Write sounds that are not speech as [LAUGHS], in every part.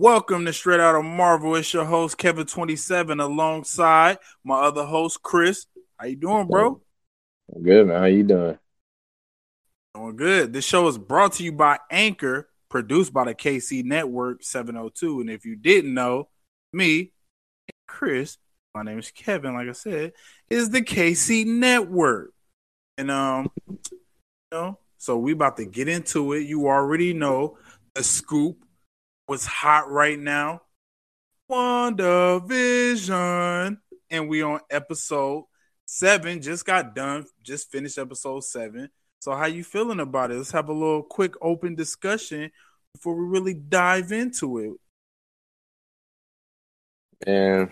Welcome to Straight Out of Marvel. It's your host Kevin27 alongside my other host Chris. How you doing, bro? I'm good, man. How you doing? Doing good. This show is brought to you by Anchor, produced by the KC Network 702. And if you didn't know, me, Chris, my name is Kevin, like I said, is the KC Network. And um, you know, so we about to get into it. You already know the scoop what's hot right now. WandaVision. And we on episode seven. Just got done. Just finished episode seven. So how you feeling about it? Let's have a little quick open discussion before we really dive into it. And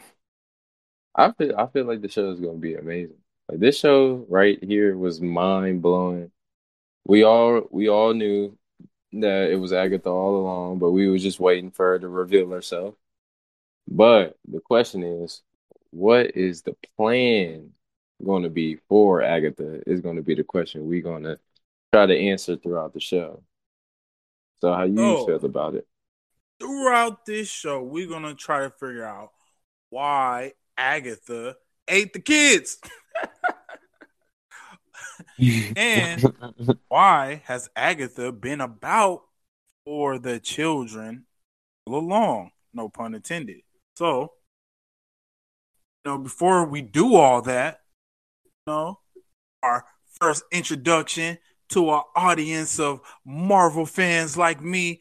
I feel I feel like the show is gonna be amazing. Like this show right here was mind blowing. We all we all knew that it was Agatha all along, but we were just waiting for her to reveal herself. But the question is, what is the plan going to be for Agatha? Is going to be the question we're going to try to answer throughout the show. So, how you feel about it? Throughout this show, we're going to try to figure out why Agatha ate the kids. [LAUGHS] [LAUGHS] and [LAUGHS] why has Agatha been about for the children all along? No pun intended. So, you know, before we do all that, you know, our first introduction to our audience of Marvel fans like me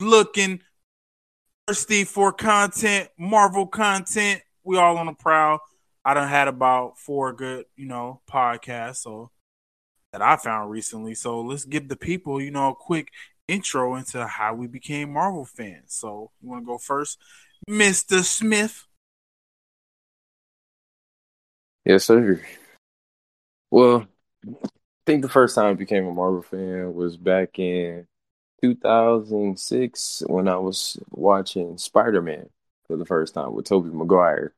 looking thirsty for content, Marvel content. We all on the prowl. I done had about four good, you know, podcasts. So that I found recently. So let's give the people, you know, a quick intro into how we became Marvel fans. So you want to go first, Mister Smith? Yes, sir. Well, I think the first time I became a Marvel fan was back in 2006 when I was watching Spider Man for the first time with Tobey Maguire,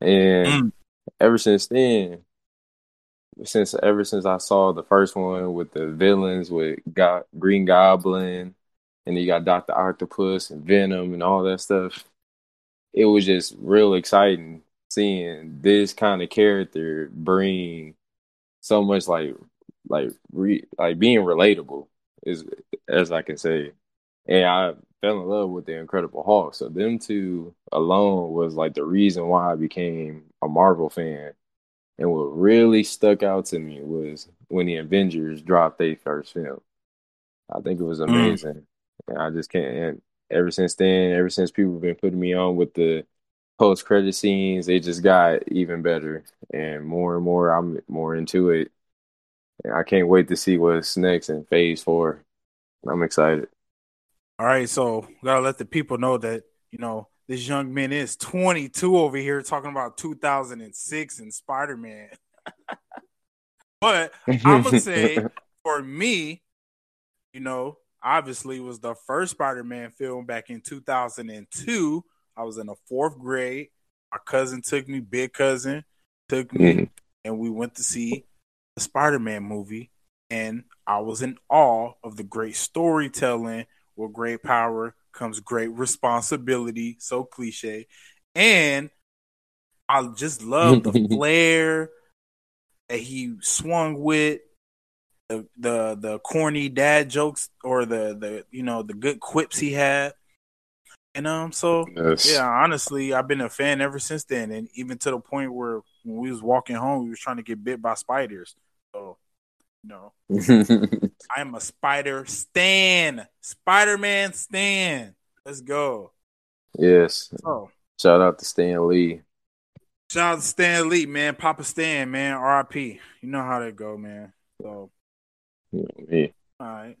and mm. ever since then, since ever since I saw the first one with the villains with got Green Goblin, and you got Doctor Octopus and Venom and all that stuff. It was just real exciting seeing this kind of character bring so much like like re, like being relatable is as I can say, and I fell in love with the Incredible Hulk. So them two alone was like the reason why I became a Marvel fan and what really stuck out to me was when the Avengers dropped their first film. I think it was mm. amazing. Mm. And I just can't. And ever since then, ever since people have been putting me on with the post credit scenes, they just got even better. And more and more, I'm more into it. And I can't wait to see what's next in Phase Four. I'm excited. All right, so gotta let the people know that you know this young man is 22 over here talking about 2006 and Spider Man. [LAUGHS] but I'm gonna say for me, you know, obviously was the first Spider Man film back in 2002. I was in the fourth grade. My cousin took me, big cousin took me, mm-hmm. and we went to see the Spider Man movie. And I was in awe of the great storytelling with great power comes great responsibility. So cliche. And I just love the [LAUGHS] flair that he swung with. The, the the corny dad jokes or the the you know the good quips he had and um so yes. yeah honestly i've been a fan ever since then and even to the point where when we was walking home we was trying to get bit by spiders so know [LAUGHS] i'm a spider stan spider-man stan Let's go. Yes. Oh. Shout out to Stan Lee. Shout out to Stan Lee, man. Papa Stan, man. RIP. You know how that go, man. So yeah. All right.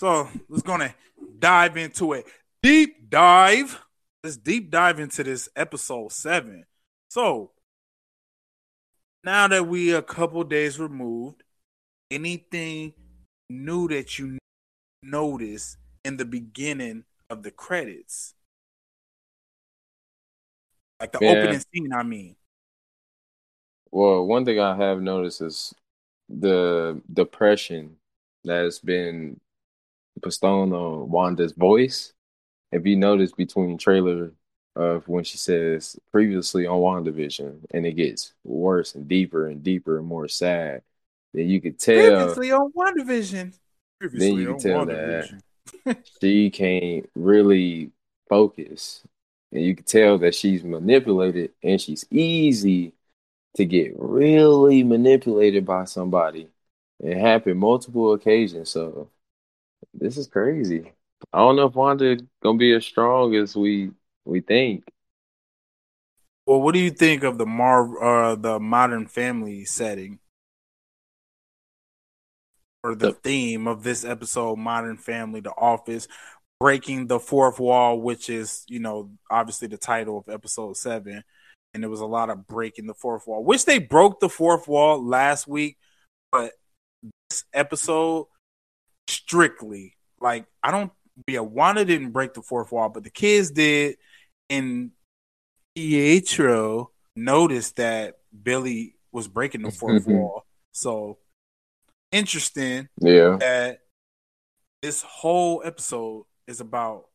So let's gonna dive into it. Deep dive. let's deep dive into this episode seven. So now that we a couple days removed, anything new that you notice in the beginning of the credits? Like the opening scene, I mean. Well, one thing I have noticed is the depression that's been bestowed on Wanda's voice. If you notice between trailer of when she says previously on WandaVision and it gets worse and deeper and deeper and more sad, then you could tell previously on WandaVision. Previously then you can tell that [LAUGHS] she can't really focus. And you can tell that she's manipulated and she's easy to get really manipulated by somebody. It happened multiple occasions. So this is crazy. I don't know if Wanda gonna be as strong as we we think. Well, what do you think of the Mar uh the Modern Family setting? Or the, the theme of this episode, Modern Family, The Office, breaking the fourth wall, which is, you know, obviously the title of episode seven. And there was a lot of breaking the fourth wall, which they broke the fourth wall last week, but this episode strictly, like, I don't, yeah, Wanda didn't break the fourth wall, but the kids did and Pietro noticed that Billy was breaking the 4th mm-hmm. wall. So interesting. Yeah. That this whole episode is about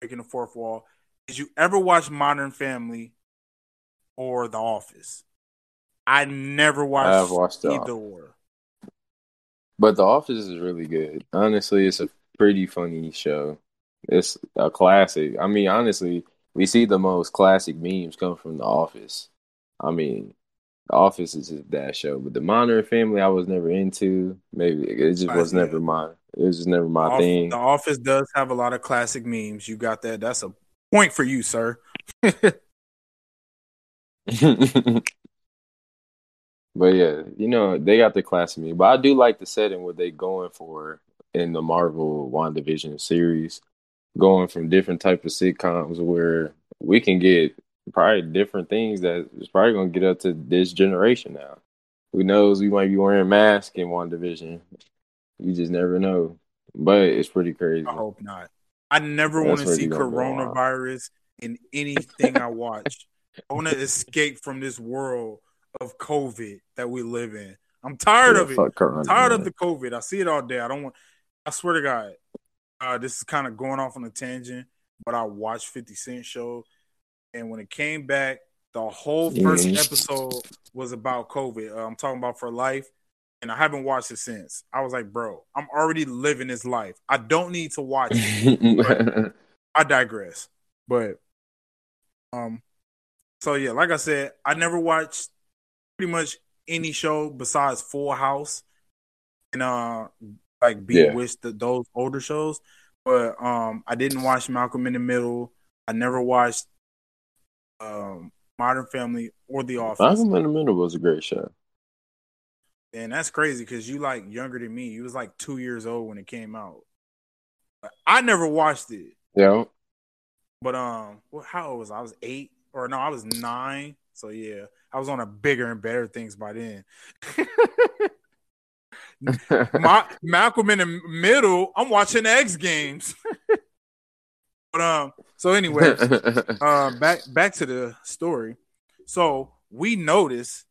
breaking the fourth wall. Did you ever watch Modern Family or The Office? I never watched, I've watched either or. But The Office is really good. Honestly, it's a pretty funny show. It's a classic. I mean, honestly, we see the most classic memes come from The Office. I mean, The Office is just that show, but the Modern Family I was never into. Maybe it just was never my. It was just never my the thing. The Office does have a lot of classic memes. You got that. That's a point for you, sir. [LAUGHS] but yeah, you know they got the classic meme. But I do like the setting what they going for in the Marvel WandaVision series going from different type of sitcoms where we can get probably different things that is probably gonna get up to this generation now. Who knows? We might be wearing masks in WandaVision. You just never know. But it's pretty crazy. I hope not. I never want to see coronavirus in anything I watch. I want to escape from this world of COVID that we live in. I'm tired yeah, of it. Corona, tired of the COVID. I see it all day. I don't want. I swear to God, uh, this is kind of going off on a tangent, but I watched 50 Cent show, and when it came back, the whole first mm-hmm. episode was about COVID. Uh, I'm talking about for life, and I haven't watched it since. I was like, bro, I'm already living this life. I don't need to watch it. [LAUGHS] I digress. But um, so yeah, like I said, I never watched pretty much any show besides Full House and uh like Bewitched, yeah. the, those older shows. But um, I didn't watch Malcolm in the Middle. I never watched um, Modern Family or The Office. Malcolm in the Middle was a great show. And that's crazy because you like younger than me. You was like two years old when it came out. I never watched it. Yeah. But um, well, how old was I? I was eight, or no, I was nine. So yeah, I was on a bigger and better things by then. [LAUGHS] [LAUGHS] My, Malcolm in the middle. I'm watching X Games. [LAUGHS] but um, so anyway, uh, [LAUGHS] back back to the story. So we notice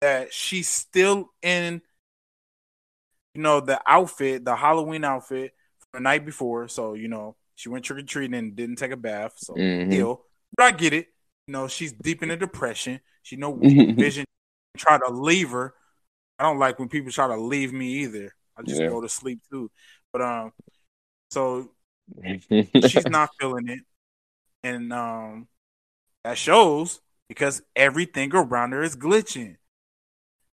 that she's still in, you know, the outfit, the Halloween outfit from the night before. So you know, she went trick or treating and didn't take a bath. So mm-hmm. ill, but I get it. You know, she's deep in a depression. She no [LAUGHS] Vision try to leave her I don't like when people try to leave me either. I just yeah. go to sleep too. But um, so she's not [LAUGHS] feeling it, and um, that shows because everything around her is glitching.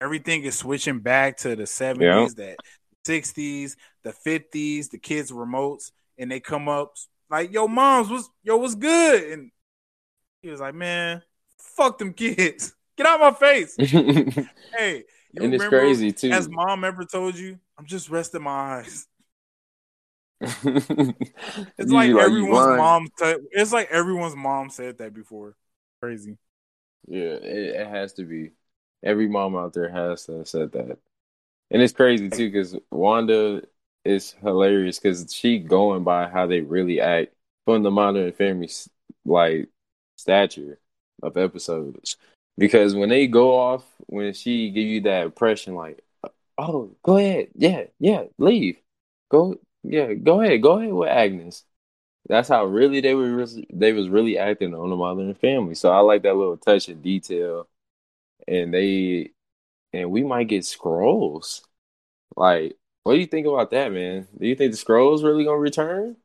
Everything is switching back to the seventies, yeah. that sixties, the fifties, the kids' remotes, and they come up like, "Yo, moms, was yo, what's good?" And he was like, "Man, fuck them kids, [LAUGHS] get out of my face." [LAUGHS] hey, and it's crazy too. As mom ever told you, I'm just resting my eyes. [LAUGHS] it's like, like everyone's mom. T- it's like everyone's mom said that before. Crazy. Yeah, it, it has to be. Every mom out there has to said that, and it's crazy too because Wanda is hilarious because she going by how they really act from the Modern Family like stature of episodes. Because when they go off, when she give you that impression, like, oh, go ahead, yeah, yeah, leave, go, yeah, go ahead, go ahead with Agnes. That's how really they were. They was really acting on the Modern Family. So I like that little touch of detail, and they, and we might get Skrulls. Like, what do you think about that, man? Do you think the Skrulls really gonna return?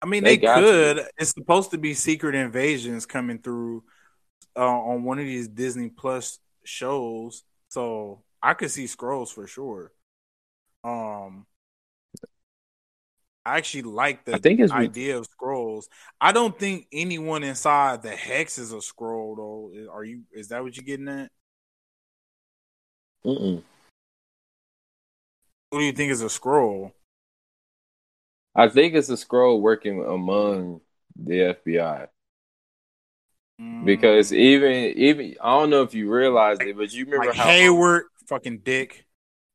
I mean, they, they could. It's supposed to be secret invasions coming through uh, on one of these Disney Plus shows, so I could see Skrulls for sure. Um, I actually like the I think idea of Skrulls. I don't think anyone inside the hex is a Skrull though. Are you? Is that what you're getting at? Mm-mm. Who do you think is a Skrull? I think it's a Skrull working among the FBI. Because mm. even even I don't know if you realized it, but you remember like how Hayward fucking dick.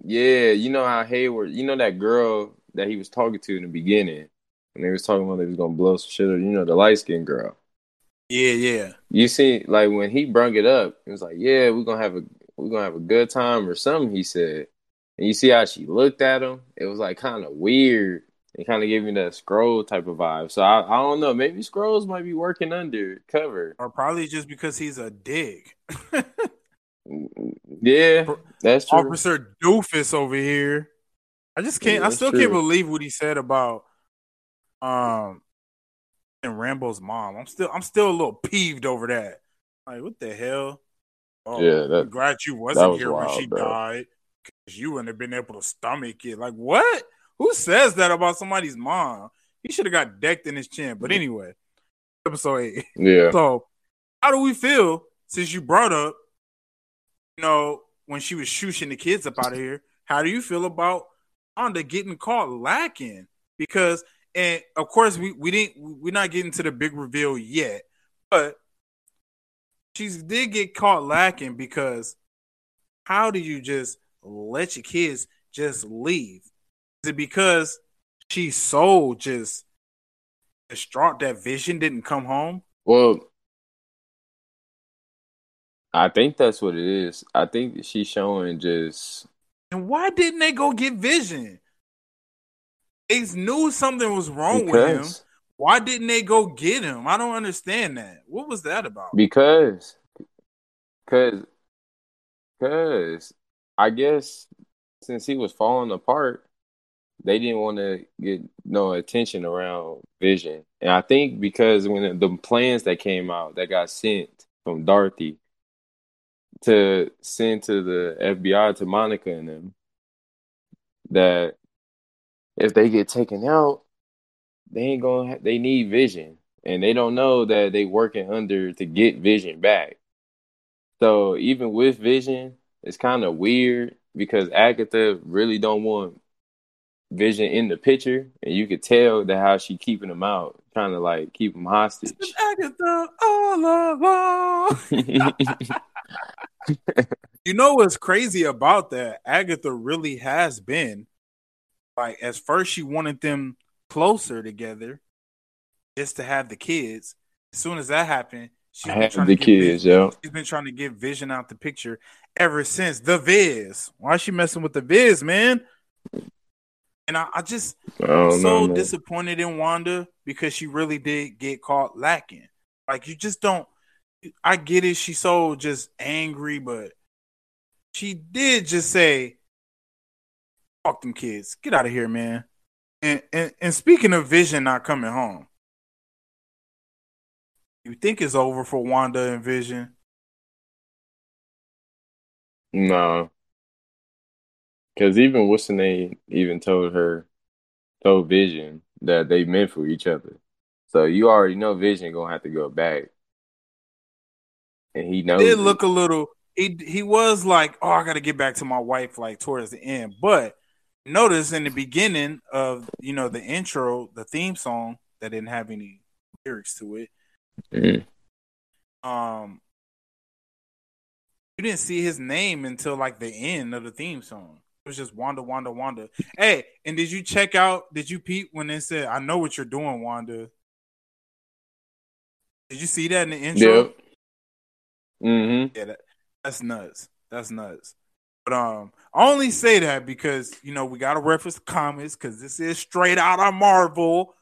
Yeah, you know how Hayward, you know that girl that he was talking to in the beginning, and they was talking about they was gonna blow some shit up. You know the light skinned girl. Yeah, yeah. You see, like when he brung it up, it was like, "Yeah, we're gonna have a we're gonna have a good time" or something. He said, and you see how she looked at him. It was like kind of weird. It kind of gave me that Skrull type of vibe. So I, I don't know. Maybe Skrulls might be working under cover, or probably just because he's a dick. [LAUGHS] yeah, that's true. Officer Doofus over here. I just can't. Yeah, I still true. can't believe what he said about um and Rambeau's mom. I'm still. I'm still a little peeved over that. Like, what the hell? Oh, yeah, that, I'm glad you wasn't was here wild, when she bro. died because you wouldn't have been able to stomach it. Like, what? Who says that about somebody's mom? He should have got decked in his chin. But anyway, episode eight. Yeah. [LAUGHS] So, how do we feel since you brought up, you know, when she was shooshing the kids up out of here? How do you feel about Wanda getting caught lacking? Because, and of course, we we didn't we're not getting to the big reveal yet, but she did get caught lacking because how do you just let your kids just leave? Is it because she's so just distraught that Vision didn't come home? Well, I think that's what it is. I think she's showing just. And why didn't they go get Vision? They knew something was wrong because. with him. Why didn't they go get him? I don't understand that. What was that about? Because, because, because I guess since he was falling apart, they didn't want to get no attention around Vision. And I think because when the plans that came out that got sent from Dorothy to send to the FBI to Monica and them, that if they get taken out, they ain't gonna. Ha- they need Vision, and they don't know that they working under to get Vision back. So even with Vision, it's kind of weird because Agatha really don't want Vision in the picture, and you could tell that how she keeping him out, trying to like keep him hostage. Agatha all along. [LAUGHS] [LAUGHS] you know what's crazy about that? Agatha really has been like as first she wanted them closer together, just to have the kids. As soon as that happened, she's been the kids, Vision, yo. She's been trying to get Vision out the picture ever since the Viz. Why is she messing with the Viz, man? And I, I just I'm so disappointed in Wanda because she really did get caught lacking. Like you just don't I get it, she's so just angry, but she did just say, Fuck them kids. Get out of here, man. And, and and speaking of Vision not coming home, you think it's over for Wanda and Vision? No. Because even what's the name even told her, told Vision that they meant for each other. So you already know Vision gonna have to go back, and he knows. Did look a little. He he was like, oh, I got to get back to my wife like towards the end, but notice in the beginning of you know the intro, the theme song that didn't have any lyrics to it. Mm-hmm. Um, you didn't see his name until like the end of the theme song. It was just Wanda, Wanda, Wanda. Hey, and did you check out? Did you peep when they said, "I know what you're doing, Wanda"? Did you see that in the intro? Yep. Mm-hmm. Yeah, that, that's nuts. That's nuts. But um, I only say that because you know we got to reference comics because this is straight out of Marvel.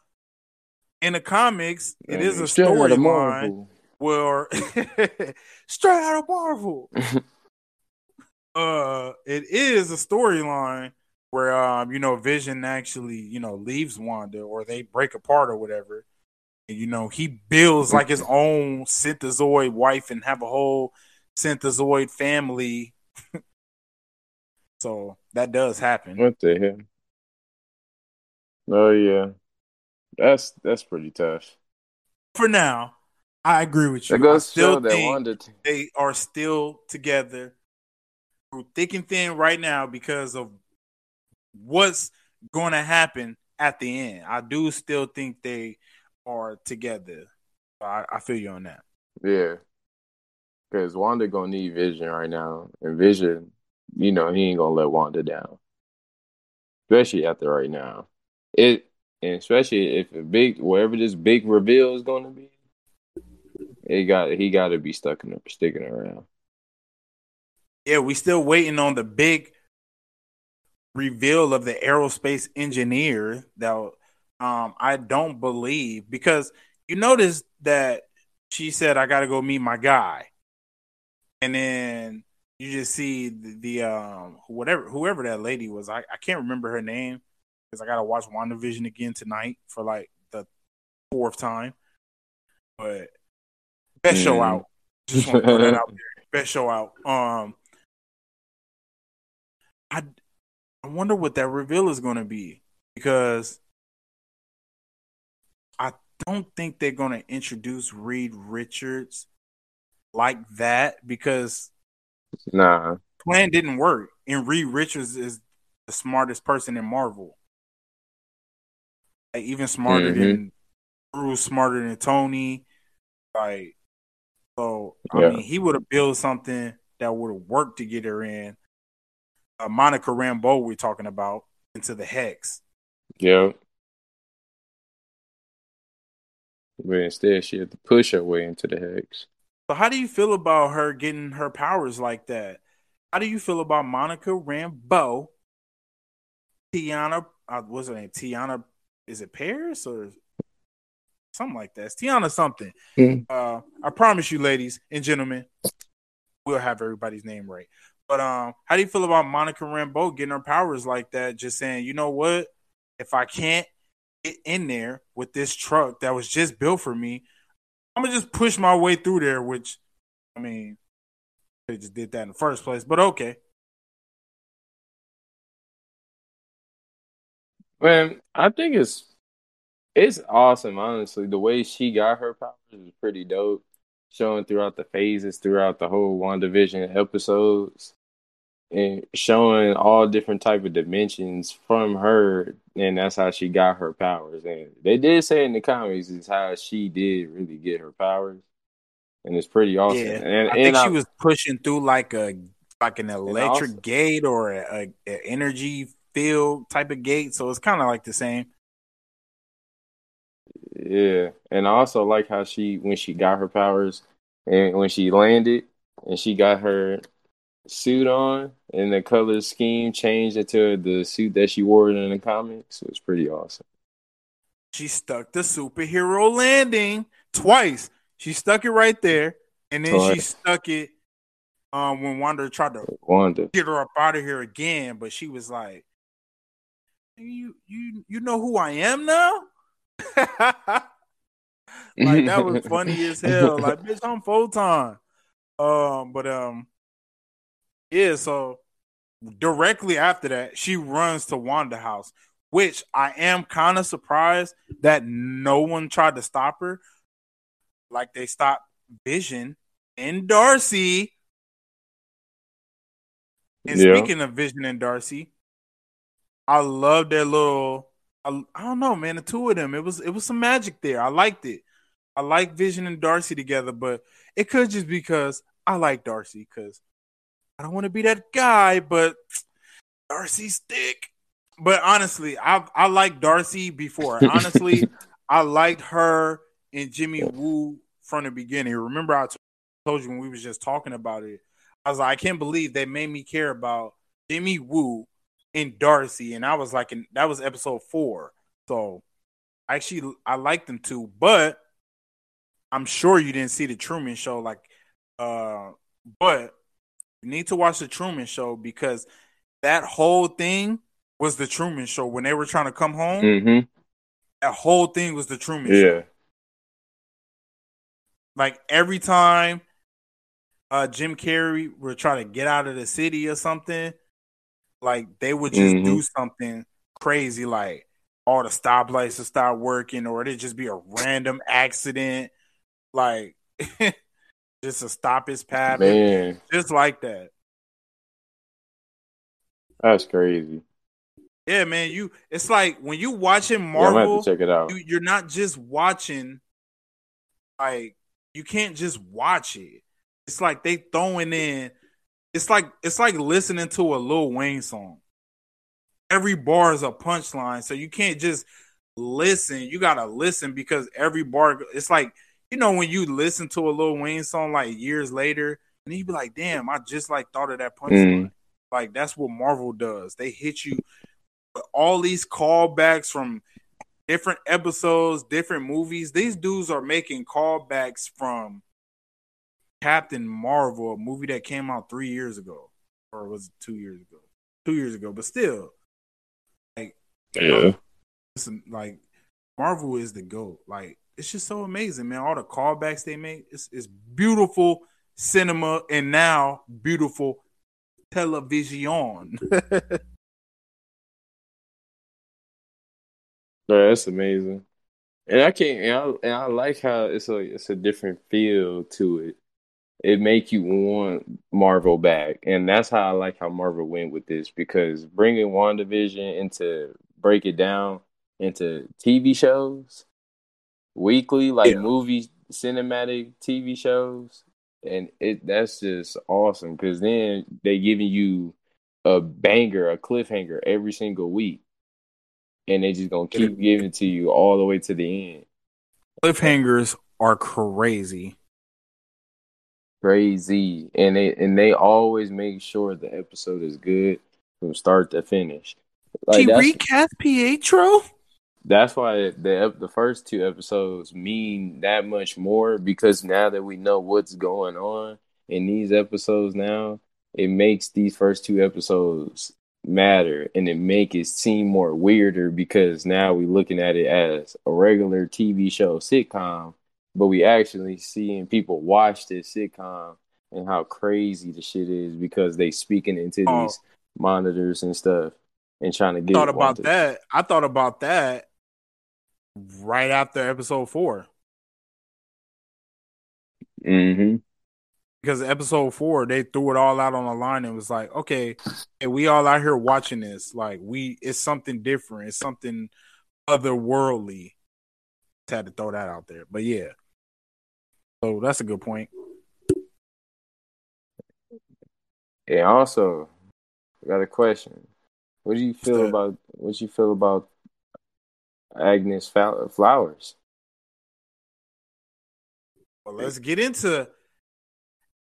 In the comics, it is a storyline where [LAUGHS] straight out of Marvel. [LAUGHS] uh, it is a storyline where um, you know, Vision actually you know leaves Wanda or they break apart or whatever. You know, he builds like his own synthezoid wife and have a whole synthezoid family [LAUGHS] so that does happen. What the hell? Oh yeah, that's that's pretty tough. For now, I agree with you. Goes I still that Wanda they are still together through thick and thin right now because of what's going to happen at the end. I do still think they are together. I, I feel you on that. Yeah, because Wanda gonna need Vision right now, and Vision you know, he ain't gonna let Wanda down. Especially after right now. It and especially if a big wherever this big reveal is gonna be, it got he gotta be stuck in sticking around. Yeah, we still waiting on the big reveal of the aerospace engineer that um I don't believe because you notice that she said I gotta go meet my guy. And then you just see the, the um whatever whoever that lady was. I, I can't remember her name because I gotta watch WandaVision again tonight for like the fourth time. But best mm. show out. Just want to put that out [LAUGHS] there. Best show out. Um, I I wonder what that reveal is going to be because don't think they're going to introduce Reed Richards like that because Nah. Plan didn't work. And Reed Richards is the smartest person in Marvel. Like even smarter mm-hmm. than Bruce, smarter than Tony. Like so I yeah. mean he would have built something that would have worked to get her in. Uh, Monica Rambeau we're talking about into the hex. Yeah. But instead she had to push her way into the hex. So how do you feel about her getting her powers like that? How do you feel about Monica Rambeau, Teyonah? Uh, what's her name? Teyonah? Is it Parris or something like that? It's Teyonah something. Mm-hmm. Uh, I promise you, ladies and gentlemen, we'll have everybody's name right. But um, how do you feel about Monica Rambeau getting her powers like that? Just saying, you know what? If I can't get in there with this truck that was just built for me, I'm gonna just push my way through there, which I mean, they just did that in the first place, but okay. Man, I think it's it's awesome, honestly. The way she got her powers is pretty dope. Showing throughout the phases, throughout the whole WandaVision episodes and showing all different type of dimensions from her and that's how she got her powers. And they did say in the comics is how she did really get her powers and it's pretty awesome. Yeah, and, i think she was pushing through like a like an electric also, gate or a, a, a, energy field type of gate so it's kind of like the same. Yeah and I also like how she when she got her powers and when she landed and she got her suit on and the color scheme changed into the suit that she wore in the comics. It was pretty awesome. She stuck the superhero landing twice. She stuck it right there, and then twice. she stuck it um, when Wanda tried to Wanda. get her up out of here again, but she was like, "You, you, you know who I am now." [LAUGHS] like that was funny as [LAUGHS] hell. Like, bitch, I'm Photon. Um, but um, yeah, so directly after that, she runs to Wanda house, which I am kind of surprised that no one tried to stop her. Like they stopped Vision and Darcy. And yeah. speaking of Vision and Darcy, I love their little. I, I don't know, man. The two of them, it was it was some magic there. I liked it. I like Vision and Darcy together, but it could just because I like Darcy because I don't want to be that guy, but Darcy's thick. But honestly, I I like Darcy before. [LAUGHS] Honestly, I liked her and Jimmy Woo from the beginning. Remember, I told you when we was just talking about it. I was like, I can't believe they made me care about Jimmy Woo and Darcy, and I was like, in, that was episode four. So actually, I liked them too, but I'm sure you didn't see the Truman Show. Like, uh, but you need to watch the Truman Show because that whole thing was the Truman Show when they were trying to come home. Mm-hmm. That whole thing was the Truman Yeah. Show. Like every time uh Jim Carrey would try to get out of the city or something, like they would just Mhm. do something crazy, like all the stoplights would start working, or it'd just be a random accident, like [LAUGHS] just to stop his path, Man, just like that. that's crazy. Yeah, man, you it's like when you watching Yeah, Marvel, to check it out. you, you're not just watching like you can't just watch it. It's like they throwing in it's like it's like listening to a Lil Wayne song. Every bar is a punchline, so you can't just listen. You gotta listen because every bar it's like you know when you listen to a Lil Wayne song like years later, and you be like, damn, I just like thought of that punchline. Mm. Like that's what Marvel does. They hit you with all these callbacks from different episodes, different movies. These dudes are making callbacks from Captain Marvel, a movie that came out three years ago, or was it two years ago? Two years ago, but still, like, Yeah. listen, like Marvel is the goat. Like, it's just so amazing, man. All the callbacks they make, it's, it's beautiful cinema, and now beautiful television. [LAUGHS] Yeah, that's amazing. And I can't and I, and I like how it's a it's a different feel to it. It make you want Marvel back. And that's how I like how Marvel went with this because bringing WandaVision into break it down into TV shows weekly like Yeah. movie cinematic TV shows and it that's just awesome because then they giving you a banger, a cliffhanger every single week and they just gonna keep giving to you all the way to the end. Cliffhangers are crazy. Crazy, and they and they always make sure the episode is good from start to finish. Like she recast Pietro? That's why the the first two episodes mean that much more because now that we know what's going on in these episodes now, it makes these first two episodes matter and it make it seem more weirder because now we're looking at it as a regular TV show sitcom, but we actually seeing people watch this sitcom and how crazy the shit is because they speaking into Oh. these monitors and stuff and trying to get thought about that. I thought about that right after episode four. Mhm. Because episode four, they threw it all out on the line and was like, okay, hey, we all out here watching this. Like, we it's something different, it's something otherworldly. Just had to throw that out there. But yeah. So that's a good point. And also, I got a question. What do you feel about what you feel about Agnes Flowers? Well, let's get into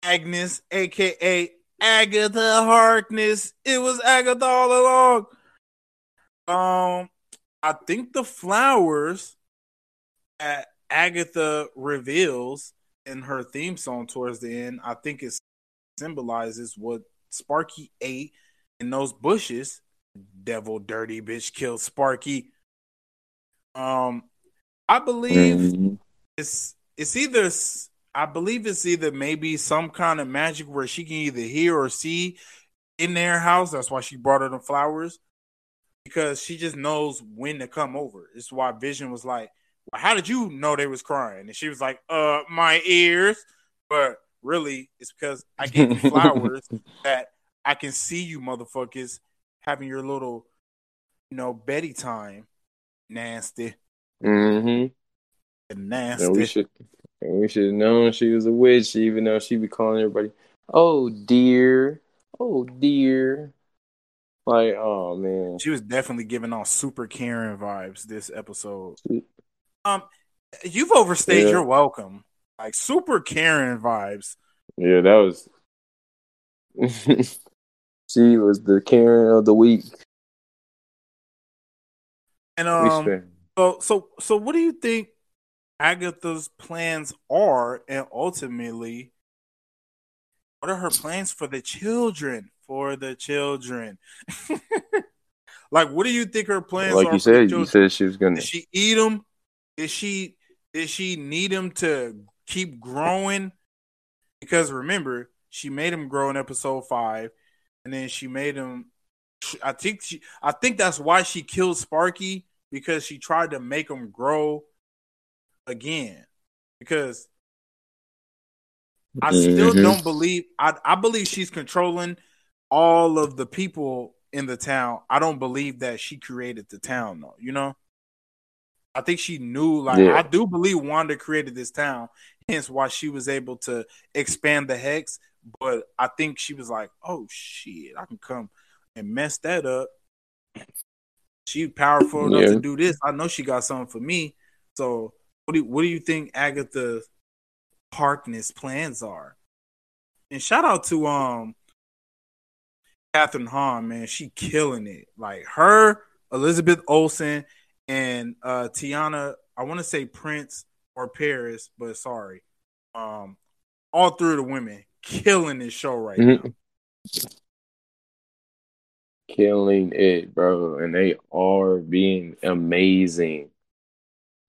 Agnes, aka Agatha Harkness. It was Agatha all along. Um, I think the flowers that Agatha reveals in her theme song towards the end, I think it symbolizes what Sparky ate in those bushes. Devil dirty bitch killed Sparky. Um, I believe Mhm. it's it's either I believe it's either maybe some kind of magic where she can either hear or see in their house. That's why she brought her the flowers because she just knows when to come over. It's why Vision was like, well, "How did you know they was crying?" And she was like, "Uh, my ears." But really, it's because I gave you flowers [LAUGHS] that I can see you motherfuckers having your little you know, Betty time. Nasty. Mm-hmm. Nasty. And we should we should have known she was a witch, even though she be calling everybody, "Oh dear, oh dear." Like, oh man, she was definitely giving off super Karen vibes this episode. Um, you've overstayed yeah. your welcome. Like super Karen vibes. Yeah, that was. [LAUGHS] she was the Karen of the week. And um, so so so, what do you think Agatha's plans are, and ultimately, what are her plans for the children? For the children, [LAUGHS] like, what do you think her plans? Like you said, you said she was gonna. Did she eat them? Did she? Did she need them to keep growing? Because remember, she made him grow in episode five, and then she made him. I think she. I think that's why she killed Sparky because she tried to make him grow again. Because I still mm-hmm. don't believe. I I believe she's controlling all of the people in the town. I don't believe that she created the town though. You know. I think she knew, like, yeah. I do believe Wanda created this town, hence why she was able to expand the hex. But I think she was like, oh shit, I can come and mess that up. She's powerful enough yeah. to do this. I know she got something for me. So what do what do you think Agatha Harkness plans are? And shout out to um Kathryn Hahn, man. She killing it. Like her, Elizabeth Olsen, and uh Teyonah, I want to say Prince or Parris, but sorry. Um all three of the women killing this show right mm-hmm. now killing it, bro. And they are being amazing.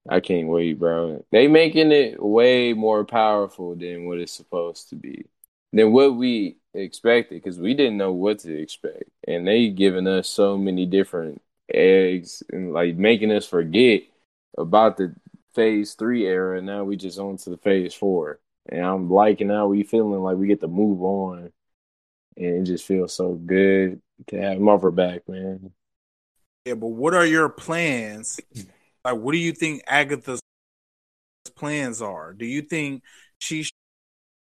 I can't wait, bro. They making it way more powerful than what it's supposed to be. Than what we expected, because we didn't know what to expect. And they giving us so many different eggs and like making us forget about the phase three era. Now we just on to the phase four. And I'm liking how we feeling like we get to move on. And it just feels so good to have Mother back, man. Yeah, but what are your plans? Like, what do you think Agatha's plans are? Do you think she's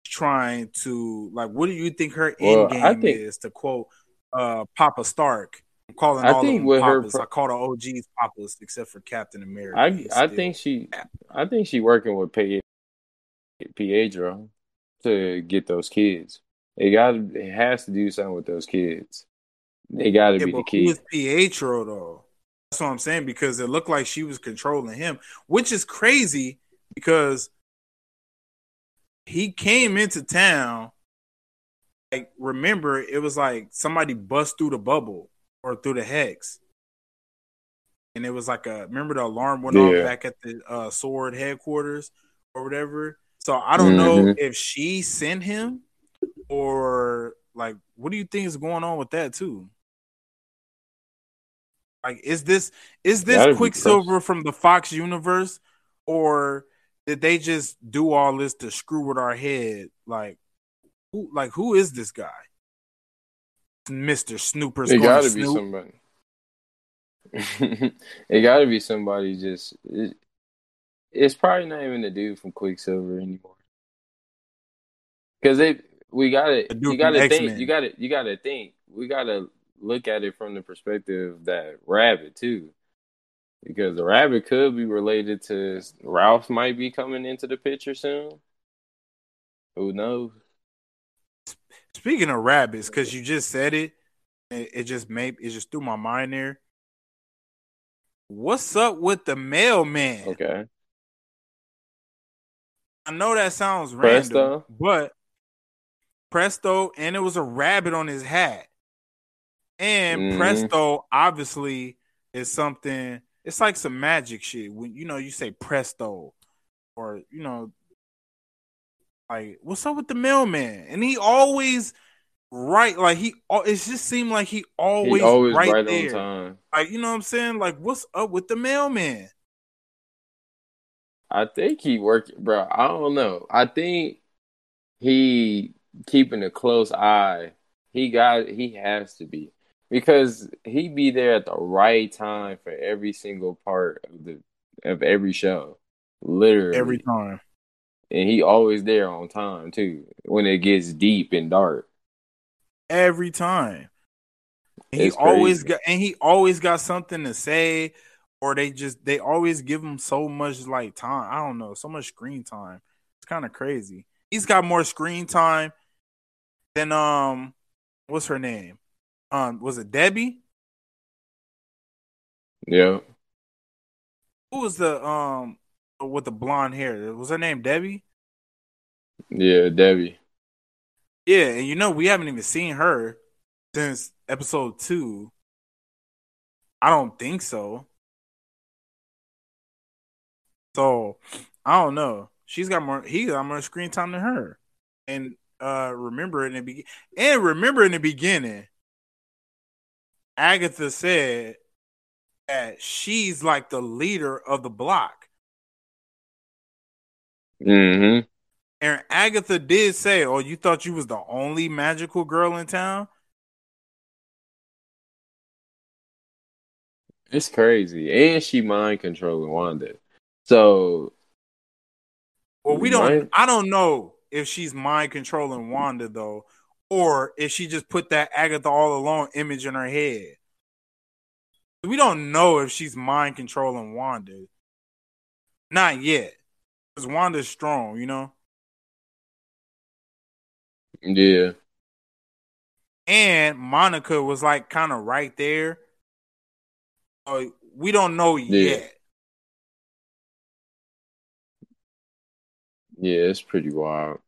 trying to like? What do you think her well, end game think, is? To quote uh, Papa Stark, I'm calling I all think of them Papas. Her, I call the OGs Papas, except for Captain America. I I think she, I think she working with Pietro to get those kids. It got it has to do something with those kids. They got to yeah, be the key. Is Pietro though? That's what I'm saying because it looked like she was controlling him, which is crazy because he came into town. Like, remember, it was like somebody bust through the bubble or through the hex, and it was like a remember the alarm went yeah. off back at the uh, S.W.O.R.D. headquarters or whatever. So I don't mm-hmm. know if she sent him or like what do you think is going on with that too? Like, is this is this Quicksilver from the Fox universe, or did they just do all this to screw with our head? Like, who like who is this guy? Mister Snooper's. It got to be somebody. [LAUGHS] it got to be somebody. Just it, it's probably not even the dude from Quicksilver anymore. Because they we got to you got to think you got to you got to think we got to look at it from the perspective that rabbit too, because the rabbit could be related to Ralph. Might be coming into the picture soon. Who knows? Speaking of rabbits, because you just said it, it, it just made it just threw my mind there. What's up with the mailman? Okay. I know that sounds Presto. random, but Presto, and it was a rabbit on his hat. And mm. presto obviously is something it's like some magic shit. When you know you say presto or you know like what's up with the mailman? And he always right like he it just seemed like he always, he always right, right there. Like you know what I'm saying? Like what's up with the mailman? I think he worked, bro. I don't know. I think he keeping a close eye. He got he has to be because he be there at the right time for every single part of the of every show, literally every time, and he always there on time too when it gets deep and dark. Every time, he always got and he always got something to say, or they just they always give him so much like time. I don't know, so much screen time. It's kind of crazy. He's got more screen time than um, what's her name? um was it Debbie? Yeah. Who was the um with the blonde hair? Was her name Debbie? Yeah, Debbie. Yeah, and you know we haven't even seen her since episode two. I don't think so. So I don't know. She's got more. He got more screen time than her. And uh remember in the be- and remember in the beginning, Agatha said that she's like the leader of the block. Mm-hmm. And Agatha did say, "Oh, you thought you was the only magical girl in town?" It's crazy, and she mind controlling Wanda. So, well, we don't. Mind- I don't know if she's mind controlling Wanda though, or if she just put that Agatha all alone image in her head. We don't know if she's mind controlling Wanda. Not yet. Because Wanda's strong, you know? Yeah. And Monica was like kind of right there. Uh, we don't know yeah. yet. Yeah, it's pretty wild.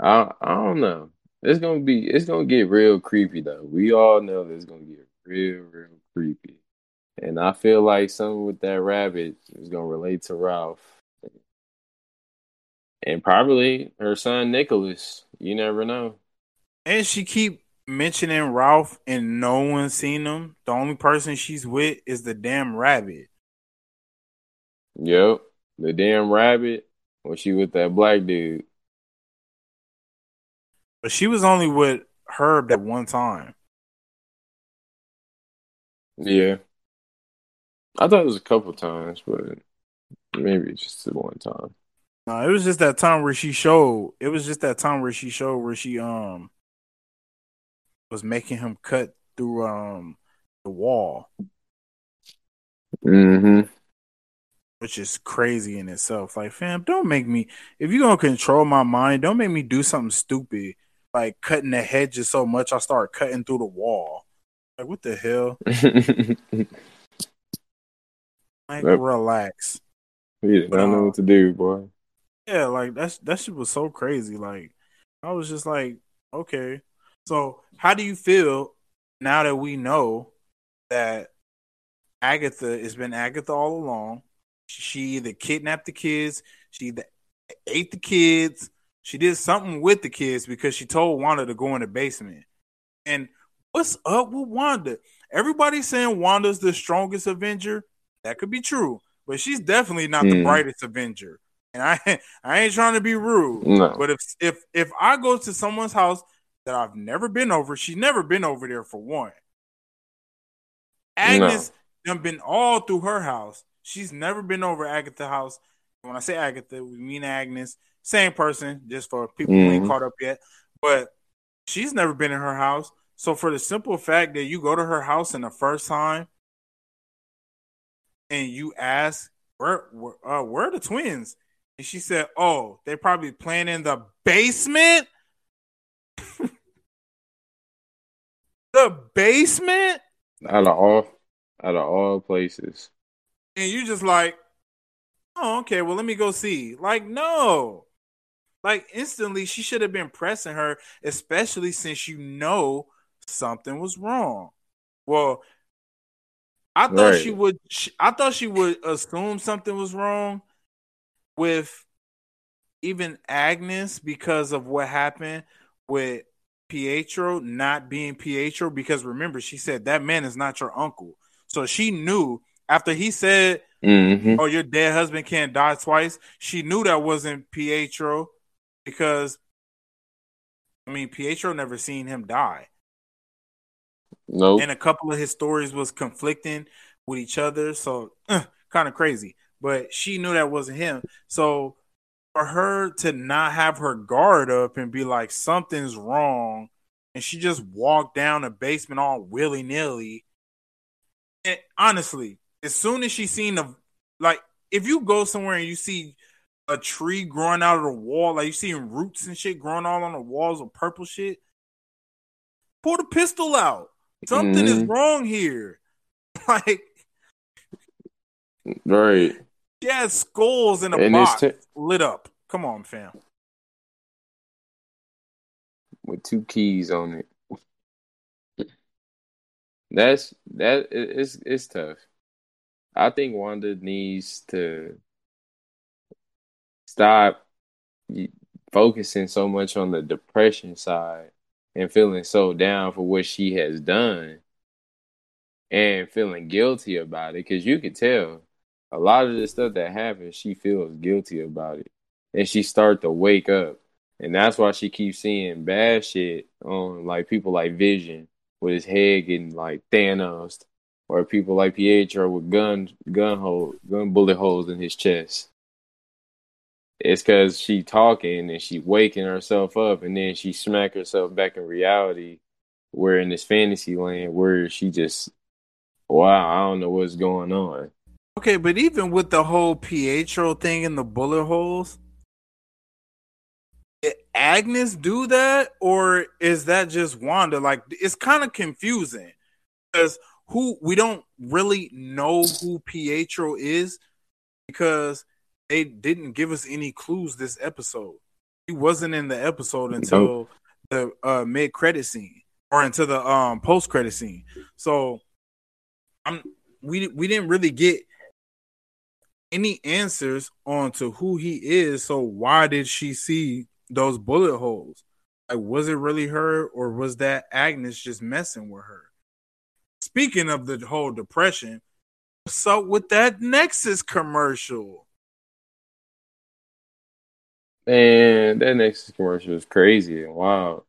I I don't know. It's gonna be it's gonna get real creepy though. We all know it's gonna get real, real creepy. And I feel like something with that rabbit is gonna relate to Ralph. And probably her son Nicholas. You never know. And she keep mentioning Ralph and no one's seen him. The only person she's with is the damn rabbit. Yep. The damn rabbit when she with that black dude. But she was only with Herb that one time. Yeah. I thought it was a couple times, but maybe it's just the one time. No, it was just that time where she showed. It was just that time where she showed where she um was making him cut through um the wall. Mm-hmm. Which is crazy in itself. Like, fam, don't make me. If you're gonna control my mind, don't make me do something stupid like cutting the hedges so much I start cutting through the wall. Like, what the hell? [LAUGHS] like, yep. relax. Yeah, I know what to do, boy. Yeah, like that's that shit was so crazy. Like, I was just like, okay. So, how do you feel now that we know that Agatha has been Agatha all along? She either kidnapped the kids, she either ate the kids, she did something with the kids because she told Wanda to go in the basement. And what's up with Wanda? Everybody's saying Wanda's the strongest Avenger. That could be true, but she's definitely not mm. the brightest Avenger. And I [LAUGHS] I ain't trying to be rude. No. But if if if I go to someone's house that I've never been over, she's never been over there for one. Agnes no. done been all through her house. She's never been over Agatha's house. When I say Agatha, we mean Agnes. Same person, just for people mm-hmm. who ain't mm-hmm. caught up yet. But she's never been in her house. So for the simple fact that you go to her house in the first time and you ask where where, uh, where are the twins? And she said, "Oh, they're probably playing in the basement." [LAUGHS] the basement? Out of all out of all places. And you just like, "Oh, okay, well let me go see." Like, no. Like instantly, she should have been pressing her, especially since you know something was wrong. Well, I thought right. she would. I thought she would assume something was wrong with even Agnes because of what happened with Pietro not being Pietro. Because remember, she said that man is not your uncle, so she knew after he said, mm-hmm. "Oh, your dead husband can't die twice." She knew that wasn't Pietro because I mean Pietro never seen him die. Nope. And a couple of his stories was conflicting with each other. So uh, kind of crazy. But she knew that wasn't him. So for her to not have her guard up and be like, something's wrong, and she just walked down the basement all willy nilly. And honestly, as soon as she seen the like, if you go somewhere and you see a tree growing out of the wall, like you seeing roots and shit growing all on the walls of purple shit, pull the pistol out. Something mm-hmm. is wrong here. [LAUGHS] Like, right. Yeah, has skulls in a and box t- lit up. Come on, fam. With two keys on it. That's that. It's it's tough. I think Wanda needs to stop focusing so much on the depression side and feeling so down for what she has done and feeling guilty about it. Because you could tell a lot of the stuff that happens she feels guilty about it. And she start to wake up. And that's why she keeps seeing bad shit on like people like vision with his head getting like thanos or people like pietro with gun gun hole gun bullet holes in his chest. It's because she talking and she waking herself up and then she smack herself back in reality. Where in this fantasy land where she just wow i don't know what's going on. Okay but even with the whole pietro thing and the bullet holes did agnes do that? Or is that just wanda? Like it's kind of confusing. Because who we don't really know who pietro is because they didn't give us any clues this episode. He wasn't in the episode until the uh, mid credit scene or until the um post credit scene. So I'm we we didn't really get any answers onto who he is. So why did she see those bullet holes? Like, was it really her, or was that Agnes just messing with her? Speaking of the whole depression, what's up with that Nexus commercial? Man, that Nexus commercial is crazy and wild.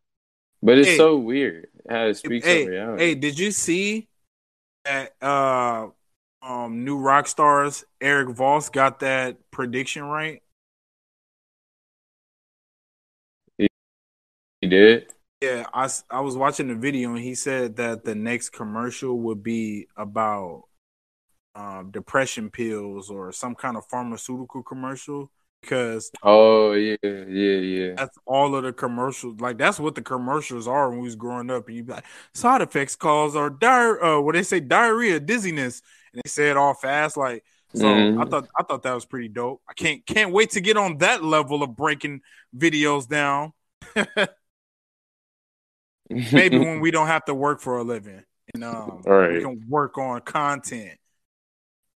But it's hey, so weird how it speaks hey, of reality. Hey, did you see that uh um new rock stars Erik Voss got that prediction right? He, he did? Yeah, I, I was watching the video and he said that the next commercial would be about um, depression pills or some kind of pharmaceutical commercial because oh yeah yeah yeah. that's all of the commercials like that's what the commercials are when we was growing up and you'd be like side effects cause or diar uh what they say diarrhea dizziness and they say it all fast like so mm-hmm. I thought I thought that was pretty dope. I can't can't wait to get on that level of breaking videos down [LAUGHS] maybe [LAUGHS] when we don't have to work for a living and um we can work on content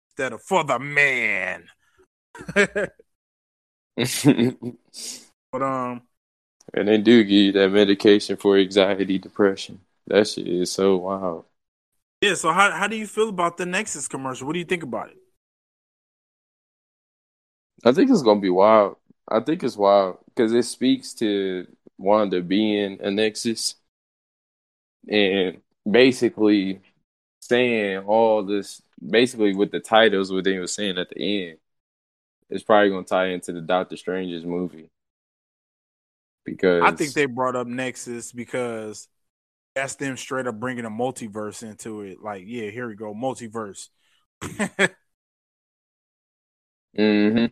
instead of for the man [LAUGHS] but um, and they do give you that medication for anxiety, depression. That shit is so wild. Yeah. So how how do you feel about the Nexus commercial? What do you think about it? I think it's gonna be wild. I think it's wild because it speaks to Wanda being a Nexus and basically saying all this. Basically, with the titles, what they were saying at the end, it's probably gonna tie into the Doctor Strange's movie. Because I think they brought up Nexus because that's them straight up bringing a multiverse into it. Like, yeah, here we go, multiverse. [LAUGHS] hmm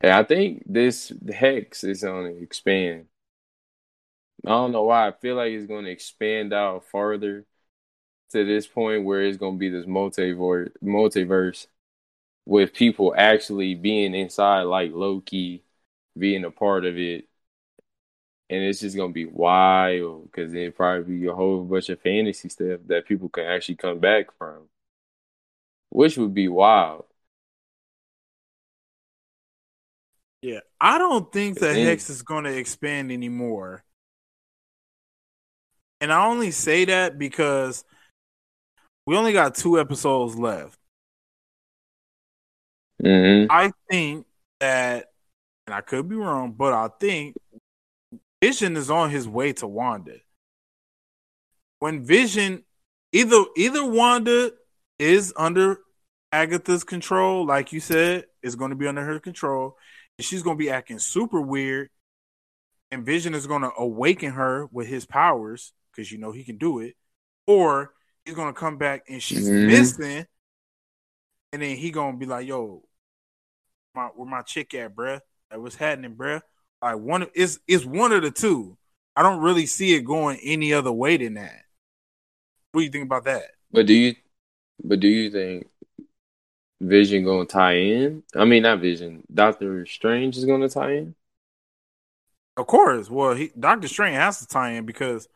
And I think this hex is gonna expand. I don't know why. I feel like it's gonna expand out farther to this point where it's gonna be this multiverse multiverse with people actually being inside, like Loki, being a part of it. And it's just gonna be wild because it probably be a whole bunch of fantasy stuff that people can actually come back from, which would be wild. Yeah, I don't think the Hex is going to expand anymore. And I only say that because we only got two episodes left. Mm-hmm. I think that, and I could be wrong, but I think Vision is on his way to Wanda. When Vision either either Wanda is under Agatha's control, like you said, is going to be under her control, and she's going to be acting super weird. And Vision is going to awaken her with his powers because you know he can do it, or he's going to come back and she's mm-hmm. missing, and then he going to be like, "Yo, my, where my chick at, bruh? Like, what's happening, bruh?" Like one it's is one of the two. I don't really see it going any other way than that. What do you think about that? But do you but do you think Vision gonna tie in? I mean not Vision. Doctor Strange is gonna tie in? Of course. Well he Doctor Strange has to tie in because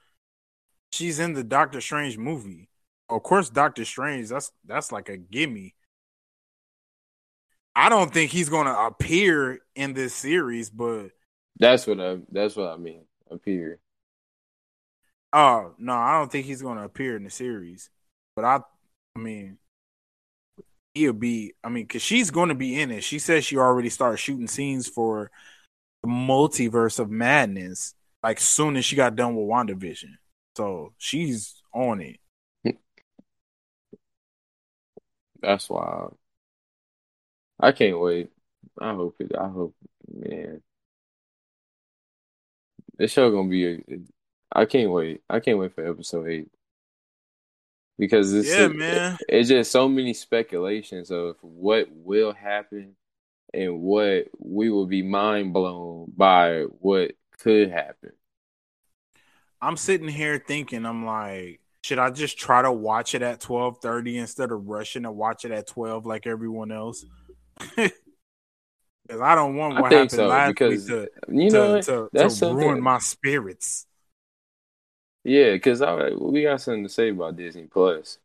she's in the Doctor Strange movie. Of course, Doctor Strange, that's that's like a gimme. I don't think he's gonna appear in this series, but that's what I that's what I mean. Appear. Oh no, I don't think he's going to appear in the series. But I, I mean, he'll be. I mean, because she's going to be in it. She says she already started shooting scenes for the multiverse of madness. Like soon as she got done with WandaVision, so she's on it. That's wild. I can't wait. I hope it. I hope, man. This show gonna be. A, I can't wait. I can't wait for episode eight because this yeah, man. it's just so many speculations of what will happen and what we will be mind blown by what could happen. I'm sitting here thinking, I'm like, should I just try to watch it at 12:30 instead of rushing to watch it at 12 like everyone else? [LAUGHS] Because I don't want what happened so, last because, week to, you know, to, to, to ruin my spirits. Yeah, because we got something to say about Disney Plus.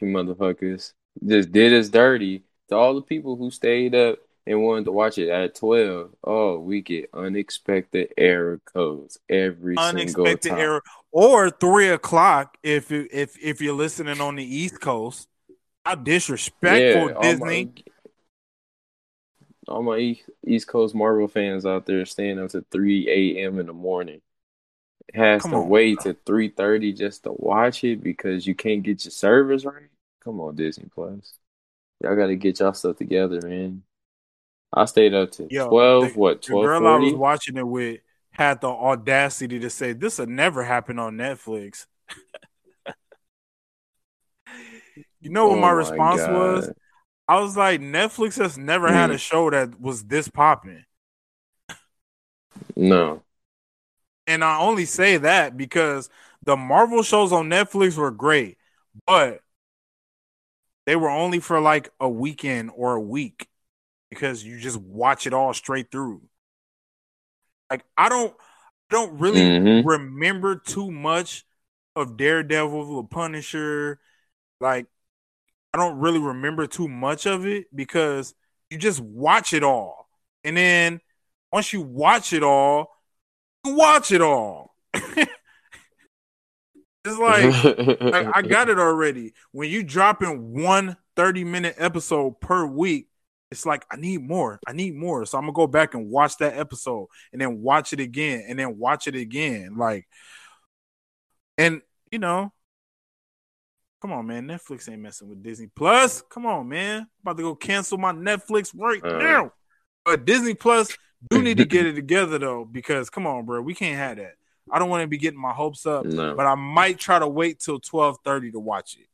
You motherfuckers just did us dirty to all the people who stayed up and wanted to watch it at 12. Oh, we get unexpected error codes every unexpected single time. error or three o'clock if you, if if you're listening on the East Coast. How disrespectful yeah, Disney. All my, all my East Coast Marvel fans out there staying up to 3 a.m. in the morning has Come to on. wait to three thirty just to watch it because you can't get your service right. Come on, Disney Plus. Y'all got to get y'all stuff together, man. I stayed up to Yo, twelve. The, what twelve? The girl 40? I was watching it with had the audacity to say this will never happen on Netflix. [LAUGHS] you know what oh my response God. was? I was like, Netflix has never mm. had a show that was this popping. No. And I only say that because the Marvel shows on Netflix were great, but they were only for like a weekend or a week because you just watch it all straight through. Like I don't don't really mm-hmm. remember too much of Daredevil, the Punisher. Like I don't really remember too much of it because you just watch it all. And then once you watch it all, you watch it all. [LAUGHS] it's like, like I got [LAUGHS] it already. When you drop in one 30 minute episode per week, it's like I need more. I need more. So I'm gonna go back and watch that episode and then watch it again and then watch it again. Like, and you know, come on, man. Netflix ain't messing with Disney Plus. Come on, man. I'm about to go cancel my Netflix right uh, now. But Disney Plus do need to get [LAUGHS] it together though, because come on, bro, we can't have that. I don't want to be getting my hopes up, no. but I might try to wait till twelve thirty to watch it.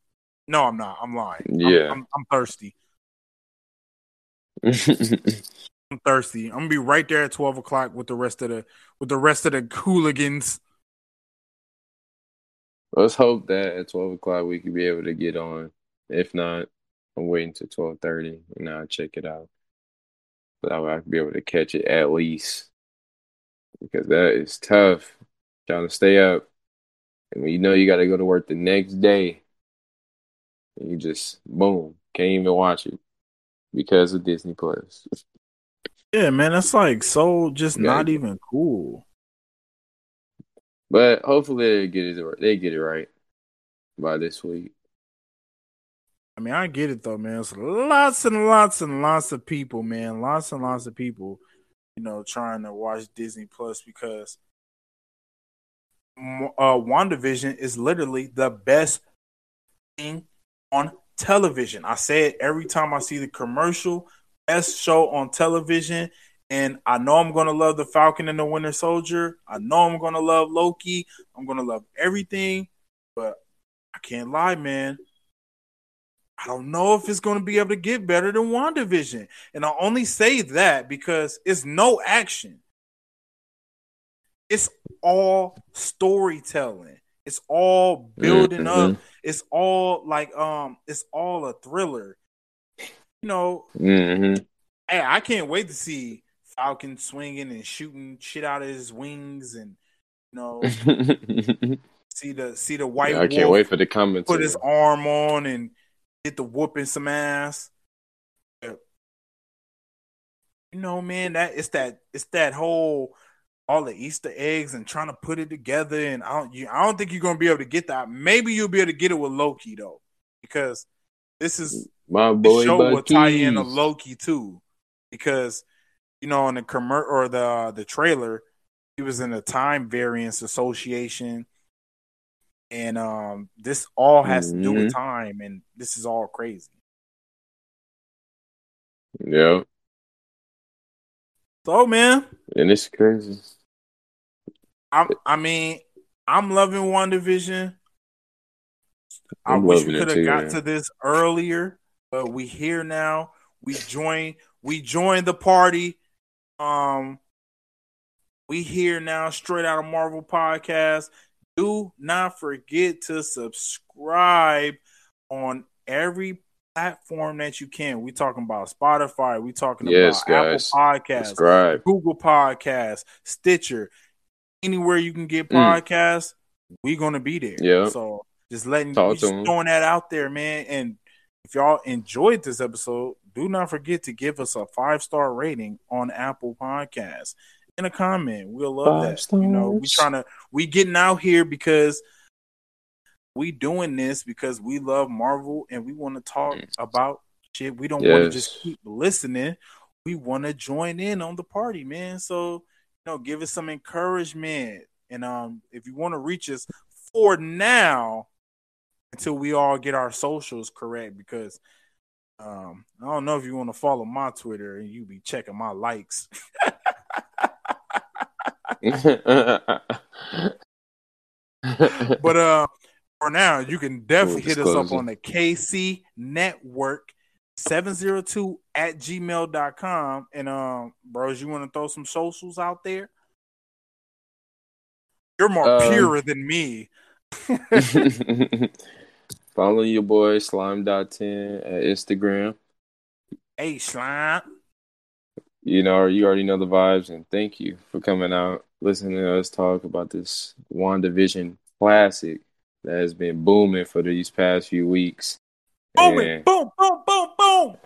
No, I'm not. I'm lying. Yeah, I'm, I'm, I'm thirsty. [LAUGHS] I'm thirsty. I'm gonna be right there at twelve o'clock with the rest of the with the rest of the hooligans. Let's hope that at twelve o'clock we can be able to get on. If not, I'm waiting till twelve thirty and I'll check it out but I would be able to catch it at least because that is tough trying to stay up. And when you know you got to go to work the next day, and you just boom can't even watch it because of Disney Plus. Yeah, man, that's like so just not even cool. But hopefully they get it they get it right by this week. I mean, I get it though, man. It's lots and lots and lots of people, man. Lots and lots of people, you know, trying to watch Disney Plus because uh WandaVision is literally the best thing on television. I say it every time I see the commercial. Best show on television. And I know I'm going to love the Falcon and the Winter Soldier. I know I'm going to love Loki. I'm going to love everything. But I can't lie, man. I don't know if it's going to be able to get better than WandaVision. And I only say that because it's no action. It's all storytelling. It's all building mm-hmm. up. It's all like um it's all a thriller. You know, mm-hmm. hey, I can't wait to see Falcon swinging and shooting shit out of his wings and you know [LAUGHS] see the see the white yeah, I can't wait for the comments. Put his arm on and get the whooping some ass. You know, man, that it's that it's that whole all the Easter eggs and trying to put it together. And I don't, you, I don't think you're gonna be able to get that. Maybe you'll be able to get it with Loki though, because this is my boy. show will tie in a Loki too, because you know in the commer or the the trailer, he was in the Time Variance Association, and um, this all has mm-hmm. to do with mm-hmm. time, and this is all crazy. Yeah. So man, and it's crazy. I I mean, I'm loving WandaVision. I wish we could have got man. to this earlier, but we here now. We join we joined the party. Um we here now straight out of Marvel podcast. Do not forget to subscribe on every platform that you can. We talking about Spotify. We talking yes, about guys. Apple Podcasts, Subscribe. Google Podcasts, Stitcher, anywhere you can get mm. podcasts. Mm. We gonna be there. Yeah. So just letting Talk just throwing that out there, man. And if y'all enjoyed this episode, do not forget to give us a five star rating on Apple Podcasts in a comment. We'll love five that. Stars. You know, we trying to we getting out here because we doing this because we love Marvel and we want to talk mm. about shit. We don't yes. want to just keep listening. We want to join in on the party, man. So, you know, give us some encouragement. And um, if you want to reach us for now, until we all get our socials correct, because um, I don't know if you want to follow my Twitter and you be checking my likes. [LAUGHS] [LAUGHS] but uh for now, you can definitely hit us up on the KC Network 702 at gmail.com. And um, bros, you want to throw some socials out there? You're more um, pure than me. [LAUGHS] Following your boy slime Slime.10 at Instagram. Hey Slime. You know, you already know the vibes, and thank you for coming out, listening to us talk about this WandaVision classic that has been booming for these past few weeks. Booming, and, boom, boom, boom, boom.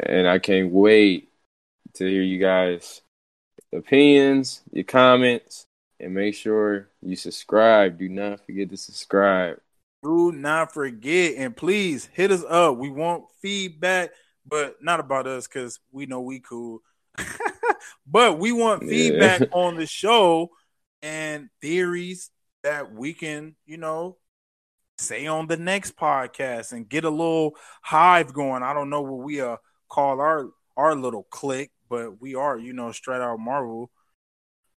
And I can't wait to hear you guys' opinions, your comments, and make sure you subscribe. Do not forget to subscribe. Do not forget, and please hit us up. We want feedback, but not about us because we know we cool. [LAUGHS] but we want feedback yeah. on the show and theories that we can, you know, say on the next podcast and get a little hive going. I don't know what we uh call our our little clique, but we are, you know, straight out Marvel.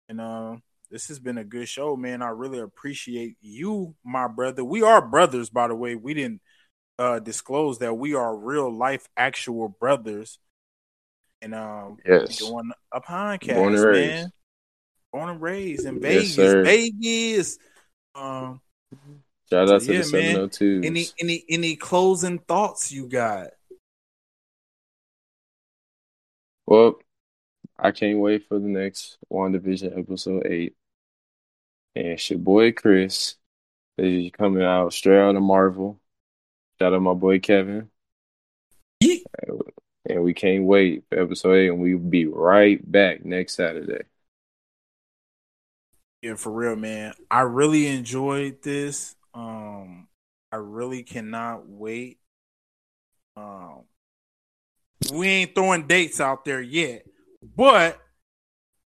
And uh this has been a good show, man. I really appreciate you, my brother. We are brothers, by the way. We didn't uh disclose that we are real life actual brothers. And um yes. doing a podcast, Born and raised. man. Born and raised in Vegas. Yes, Vegas. Um Shout out so, to yeah, the 702. Any any any closing thoughts you got? Well, I can't wait for the next WandaVision episode eight. And it's your boy Chris. Is coming out straight out of Marvel. Shout out my boy Kevin. Yeah. And we can't wait for episode eight, and we'll be right back next Saturday. Yeah, for real, man. I really enjoyed this. Um, I really cannot wait. Um, we ain't throwing dates out there yet, but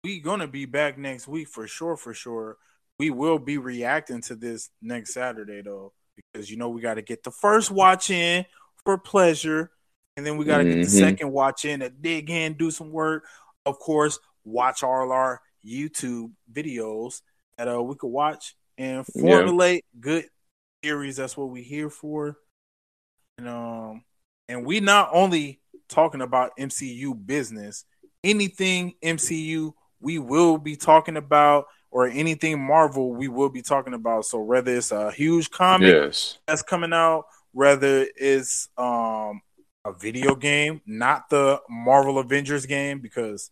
we gonna be back next week for sure. For sure, we will be reacting to this next Saturday though, because you know we got to get the first watch in for pleasure, and then we got to mm-hmm. get the mm-hmm. second watch in to dig in, do some work. Of course, watch all our YouTube videos that uh, we could watch and formulate yeah. good theories. That's what we're here for. And um, and we not only talking about MCU business, anything MCU we will be talking about, or anything Marvel we will be talking about. So whether it's a huge comic yes. that's coming out, whether it's um a video game, not the Marvel Avengers game, because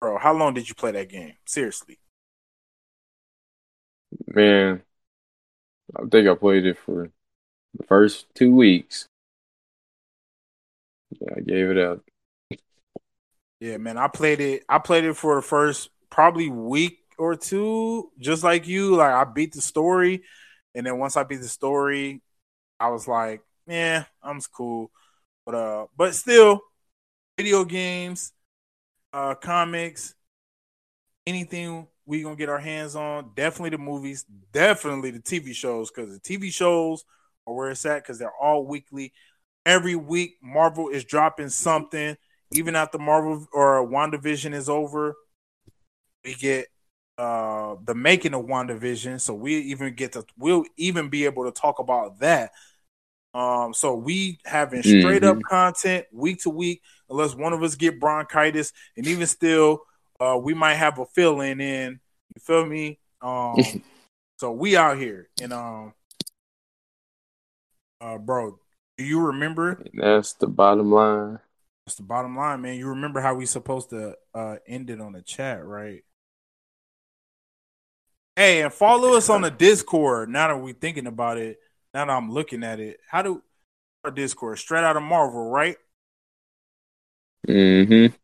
bro, how long did you play that game? Seriously. Man, I think I played it for the first two weeks. Yeah, I gave it up. Yeah, man, I played it. I played it for the first probably week or two, just like you. Like I beat the story, and then once I beat the story, I was like, yeah, I'm cool. But uh, but still, video games, uh, comics, anything we gonna get our hands on. Definitely the movies, definitely the TV shows, because the TV shows are where it's at because they're all weekly. Every week, Marvel is dropping something. Even after Marvel or WandaVision is over, we get uh the making of WandaVision. So we even get to we'll even be able to talk about that. Um, so we having straight mm-hmm. up content week to week, unless one of us get bronchitis, and even still, uh, we might have a fill in. In you feel me? Um, [LAUGHS] so we out here, and um, uh, bro, do you remember? That's the bottom line. That's the bottom line, man. You remember how we supposed to uh end it on the chat, right? Hey, and follow us on the Discord. Now that we're thinking about it, now that I'm looking at it, how do our Discord straight out of Marvel, right? Mm-hmm.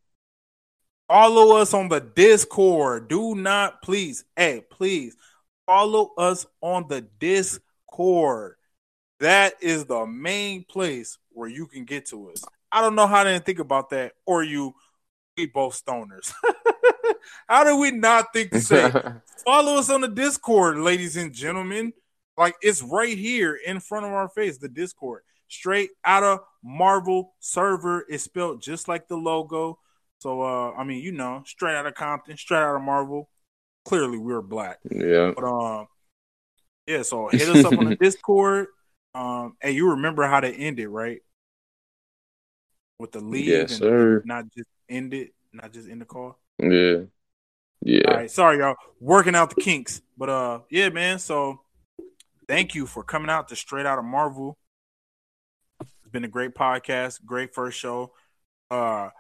Follow us on the Discord. Do not please, hey, please follow us on the Discord. That is the main place where you can get to us. I don't know how I didn't think about that, or you, we both stoners. [LAUGHS] how did we not think to say, [LAUGHS] follow us on the Discord, ladies and gentlemen? Like it's right here in front of our face, the Discord. Straight out of Marvel server is spelled just like the logo. So uh I mean, you know, straight out of Compton, straight out of Marvel. Clearly we're black. Yeah. But um yeah, so [LAUGHS] hit us up on the Discord. Um hey, you remember how to end it, right? With the lead, yes, and sir. not just end it, not just end the call. Yeah. Yeah. All right, sorry y'all. Working out the kinks. But uh yeah, man, so thank you for coming out to Straight Out of Marvel. It's been a great podcast, great first show. Uh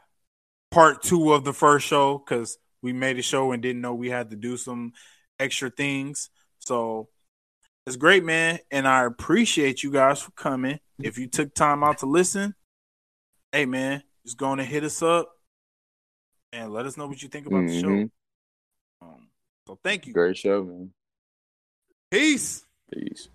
part two of the first show because we made a show and didn't know we had to do some extra things. So it's great, man. And I appreciate you guys for coming. If you took time out to listen, hey man, just going to hit us up and let us know what you think about mm-hmm. the show. Mm-hmm. Um, so thank you. Great show, man. Peace. Peace.